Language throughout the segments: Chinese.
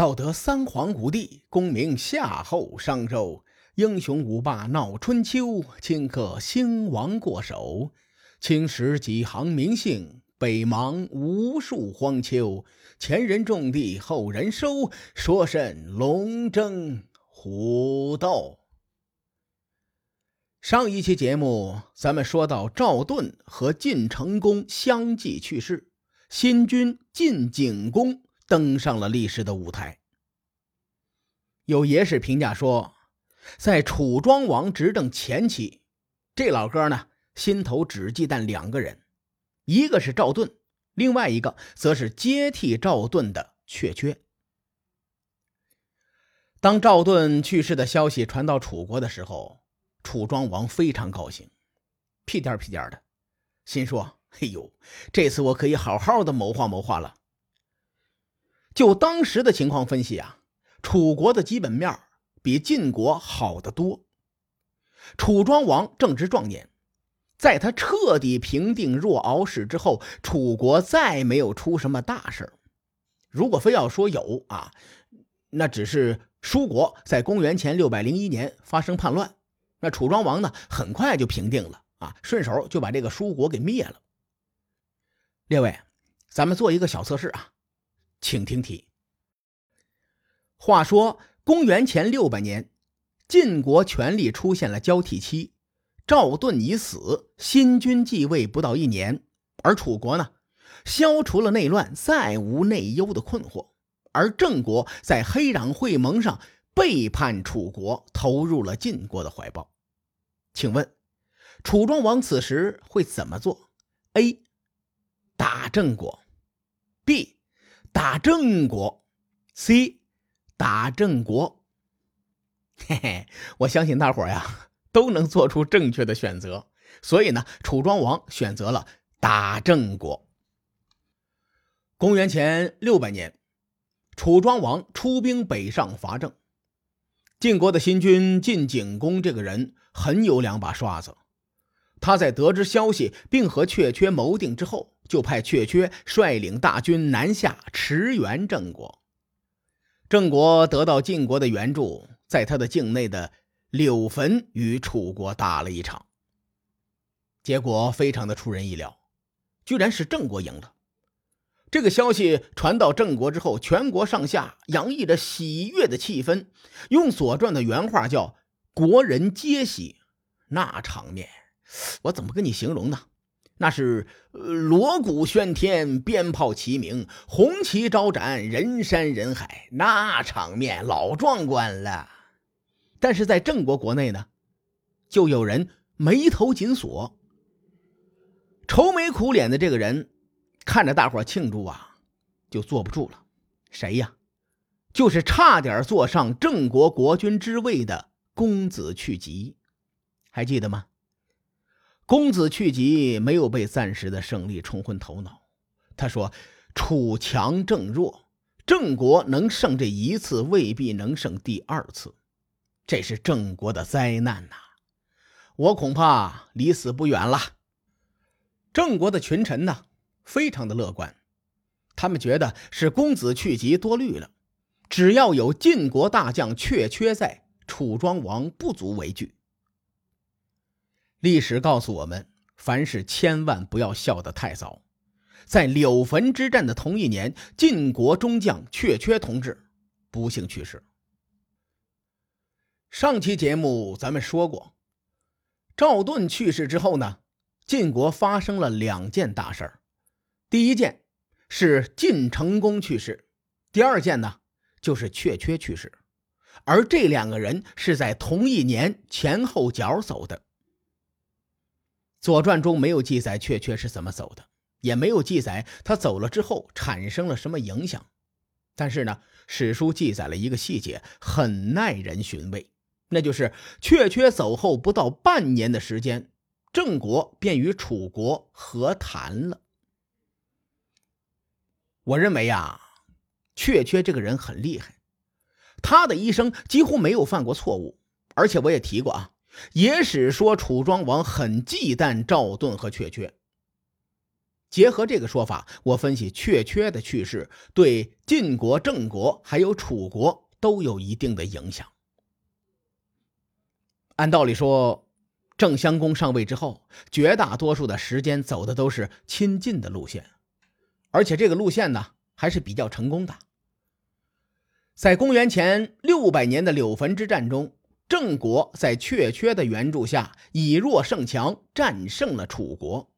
道德三皇五帝，功名夏后商周，英雄五霸闹春秋，顷刻兴亡过手。青史几行名姓，北邙无数荒丘。前人种地，后人收，说甚龙争虎斗？上一期节目，咱们说到赵盾和晋成公相继去世，新君晋景公登上了历史的舞台。有野史评价说，在楚庄王执政前期，这老哥呢心头只忌惮两个人，一个是赵盾，另外一个则是接替赵盾的确缺。当赵盾去世的消息传到楚国的时候，楚庄王非常高兴，屁颠屁颠的，心说：“哎呦，这次我可以好好的谋划谋划了。”就当时的情况分析啊，楚国的基本面比晋国好得多。楚庄王正值壮年，在他彻底平定若敖氏之后，楚国再没有出什么大事如果非要说有啊，那只是舒国在公元前六百零一年发生叛乱。那楚庄王呢，很快就平定了啊，顺手就把这个舒国给灭了。列位，咱们做一个小测试啊，请听题。话说公元前六百年，晋国权力出现了交替期，赵盾已死，新君继位不到一年，而楚国呢，消除了内乱，再无内忧的困惑，而郑国在黑壤会盟上。背叛楚国，投入了晋国的怀抱。请问，楚庄王此时会怎么做？A. 打郑国；B. 打郑国；C. 打郑国。嘿嘿，我相信大伙呀都能做出正确的选择。所以呢，楚庄王选择了打郑国。公元前六百年，楚庄王出兵北上伐郑。晋国的新君晋景公这个人很有两把刷子，他在得知消息并和阙阙谋定之后，就派阙阙率领大军南下驰援郑国。郑国得到晋国的援助，在他的境内的柳坟与楚国打了一场，结果非常的出人意料，居然是郑国赢了。这个消息传到郑国之后，全国上下洋溢着喜悦的气氛。用《左传》的原话叫“国人皆喜”，那场面，我怎么跟你形容呢？那是锣鼓喧天，鞭炮齐鸣，红旗招展，人山人海，那场面老壮观了。但是在郑国国内呢，就有人眉头紧锁，愁眉苦脸的这个人。看着大伙庆祝啊，就坐不住了。谁呀？就是差点坐上郑国国君之位的公子去疾，还记得吗？公子去疾没有被暂时的胜利冲昏头脑。他说：“楚强郑弱，郑国能胜这一次，未必能胜第二次。这是郑国的灾难呐！我恐怕离死不远了。”郑国的群臣呢？非常的乐观，他们觉得是公子去疾多虑了，只要有晋国大将阙阙在，楚庄王不足为惧。历史告诉我们，凡事千万不要笑得太早。在柳坟之战的同一年，晋国中将阙阙同志不幸去世。上期节目咱们说过，赵盾去世之后呢，晋国发生了两件大事儿。第一件是晋成公去世，第二件呢就是阙阙去世，而这两个人是在同一年前后脚走的。《左传》中没有记载阙阙是怎么走的，也没有记载他走了之后产生了什么影响。但是呢，史书记载了一个细节，很耐人寻味，那就是阙阙走后不到半年的时间，郑国便与楚国和谈了。我认为呀，阙阙这个人很厉害，他的一生几乎没有犯过错误。而且我也提过啊，野史说楚庄王很忌惮赵盾和阙阙。结合这个说法，我分析确缺的去世对晋国、郑国还有楚国都有一定的影响。按道理说，郑襄公上位之后，绝大多数的时间走的都是亲晋的路线，而且这个路线呢还是比较成功的。在公元前六百年的柳坟之战中，郑国在确缺的援助下以弱胜强，战胜了楚国。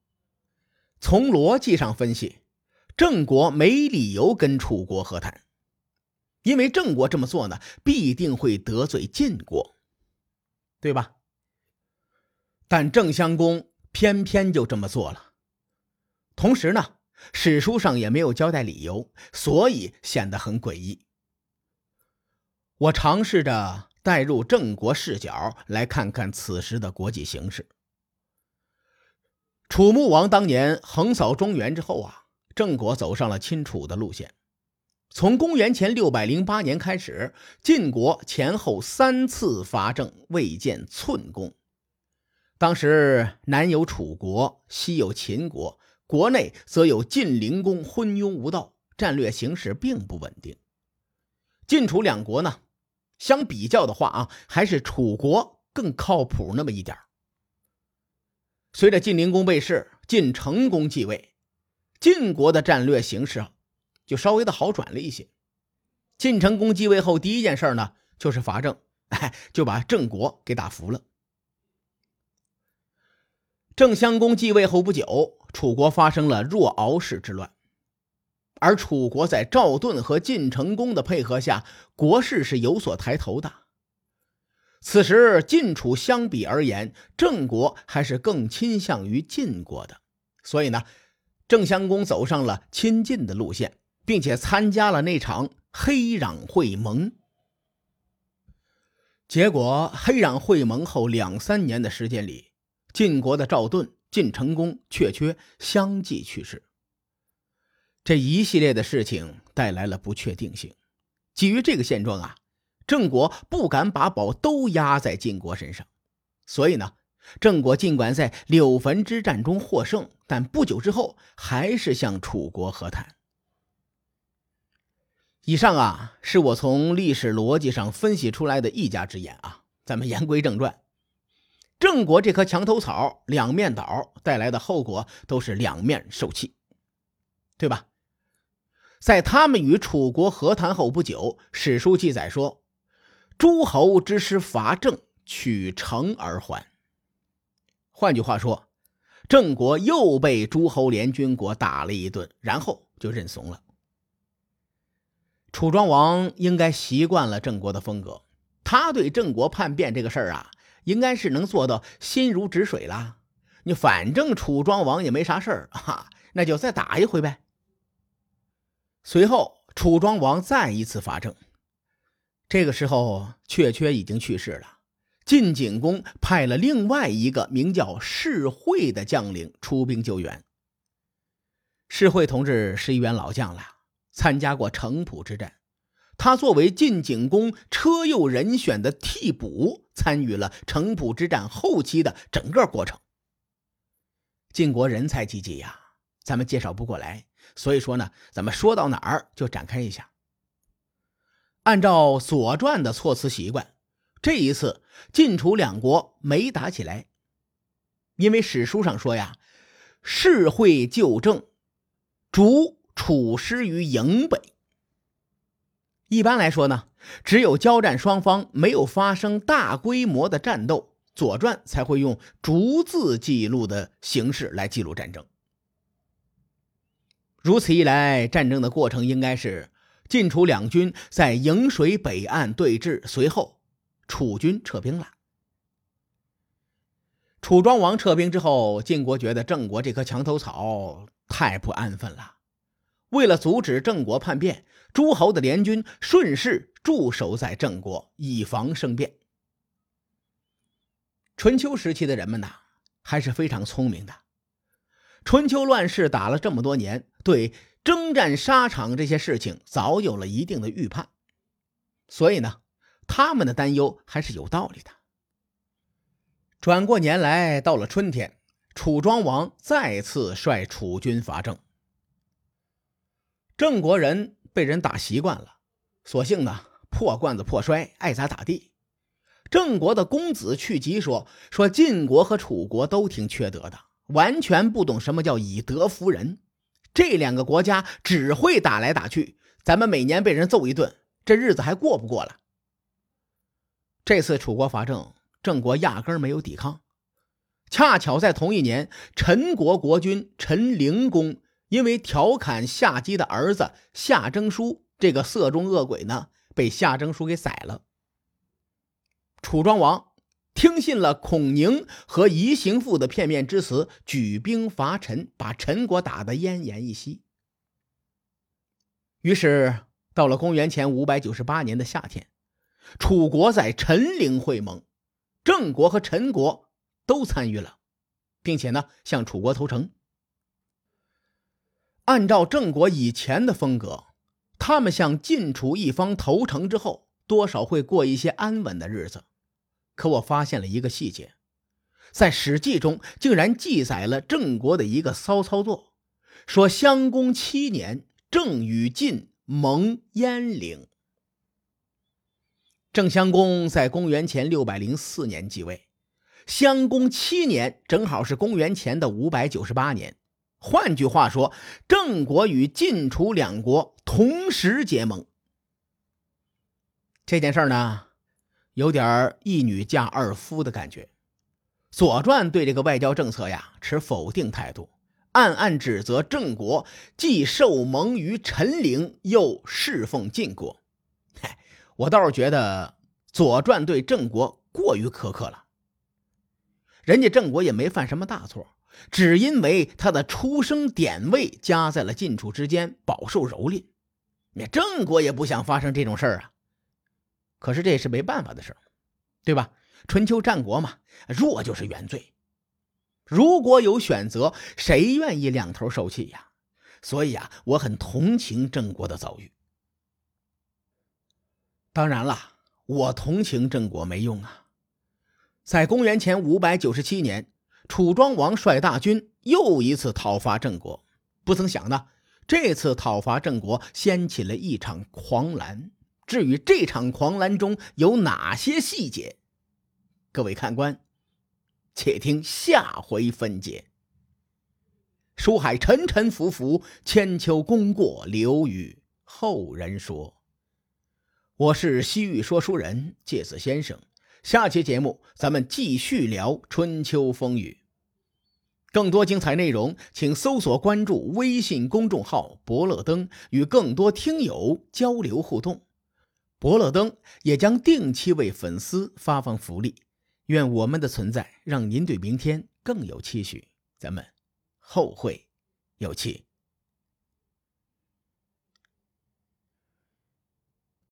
从逻辑上分析，郑国没理由跟楚国和谈，因为郑国这么做呢，必定会得罪晋国，对吧？但郑襄公偏偏就这么做了，同时呢，史书上也没有交代理由，所以显得很诡异。我尝试着带入郑国视角，来看看此时的国际形势。楚穆王当年横扫中原之后啊，郑国走上了亲楚的路线。从公元前六百零八年开始，晋国前后三次伐郑，未见寸功。当时南有楚国，西有秦国，国内则有晋灵公昏庸无道，战略形势并不稳定。晋楚两国呢，相比较的话啊，还是楚国更靠谱那么一点随着晋灵公被弑，晋成公继位，晋国的战略形势就稍微的好转了一些。晋成公继位后，第一件事呢就是伐郑，哎，就把郑国给打服了。郑襄公继位后不久，楚国发生了若敖氏之乱，而楚国在赵盾和晋成公的配合下，国势是有所抬头的。此时晋楚相比而言，郑国还是更倾向于晋国的，所以呢，郑襄公走上了亲晋的路线，并且参加了那场黑壤会盟。结果黑壤会盟后两三年的时间里，晋国的赵盾、晋成公、确缺相继去世。这一系列的事情带来了不确定性。基于这个现状啊。郑国不敢把宝都压在晋国身上，所以呢，郑国尽管在柳坟之战中获胜，但不久之后还是向楚国和谈。以上啊，是我从历史逻辑上分析出来的一家之言啊。咱们言归正传，郑国这棵墙头草两面倒带来的后果都是两面受气，对吧？在他们与楚国和谈后不久，史书记载说。诸侯之师伐郑，取城而还。换句话说，郑国又被诸侯联军国打了一顿，然后就认怂了。楚庄王应该习惯了郑国的风格，他对郑国叛变这个事儿啊，应该是能做到心如止水了。你反正楚庄王也没啥事儿啊，那就再打一回呗。随后，楚庄王再一次伐郑。这个时候，确缺已经去世了。晋景公派了另外一个名叫士会的将领出兵救援。士会同志是一员老将了，参加过城濮之战。他作为晋景公车右人选的替补，参与了城濮之战后期的整个过程。晋国人才济济呀，咱们介绍不过来，所以说呢，咱们说到哪儿就展开一下。按照《左传》的措辞习惯，这一次晋楚两国没打起来，因为史书上说呀：“士会救郑，逐楚师于营北。”一般来说呢，只有交战双方没有发生大规模的战斗，《左传》才会用逐字记录的形式来记录战争。如此一来，战争的过程应该是。晋楚两军在颍水北岸对峙，随后楚军撤兵了。楚庄王撤兵之后，晋国觉得郑国这棵墙头草太不安分了。为了阻止郑国叛变，诸侯的联军顺势驻守在郑国，以防生变。春秋时期的人们呐，还是非常聪明的。春秋乱世打了这么多年，对。征战沙场这些事情早有了一定的预判，所以呢，他们的担忧还是有道理的。转过年来，到了春天，楚庄王再次率楚军伐郑。郑国人被人打习惯了，索性呢破罐子破摔，爱咋咋地。郑国的公子去疾说：“说晋国和楚国都挺缺德的，完全不懂什么叫以德服人。这两个国家只会打来打去，咱们每年被人揍一顿，这日子还过不过了。”这次楚国伐郑，郑国压根没有抵抗。恰巧在同一年，陈国国君陈灵公因为调侃夏姬的儿子夏征舒这个色中恶鬼呢，被夏征舒给宰了。楚庄王听信了孔宁和夷行父的片面之词，举兵伐陈，把陈国打得奄奄一息。于是，到了公元前五百九十八年的夏天，楚国在陈陵会盟，郑国和陈国都参与了，并且呢向楚国投诚。按照郑国以前的风格，他们向晋楚一方投诚之后，多少会过一些安稳的日子。可我发现了一个细节，在《史记》中竟然记载了郑国的一个骚操作，说襄公七年，郑与晋盟鄢陵。郑襄公在公元前六百零四年继位，襄公七年正好是公元前的五百九十八年。换句话说，郑国与晋楚两国同时结盟。这件事呢？有点一女嫁二夫的感觉，《左传》对这个外交政策呀持否定态度，暗暗指责郑国既受蒙于陈陵，又侍奉晋国。嗨，我倒是觉得《左传》对郑国过于苛刻了。人家郑国也没犯什么大错，只因为他的出生点位夹在了晋楚之间，饱受蹂躏。那郑国也不想发生这种事儿啊。可是这也是没办法的事对吧？春秋战国嘛，弱就是原罪。如果有选择，谁愿意两头受气呀？所以啊，我很同情郑国的遭遇。当然了，我同情郑国没用啊。在公元前五百九十七年，楚庄王率大军又一次讨伐郑国，不曾想呢，这次讨伐郑国掀起了一场狂澜。至于这场狂澜中有哪些细节，各位看官，且听下回分解。书海沉沉浮浮，千秋功过留与后人说。我是西域说书人介子先生，下期节目咱们继续聊春秋风雨。更多精彩内容，请搜索关注微信公众号“伯乐灯”，与更多听友交流互动。伯乐灯也将定期为粉丝发放福利，愿我们的存在让您对明天更有期许。咱们后会有期。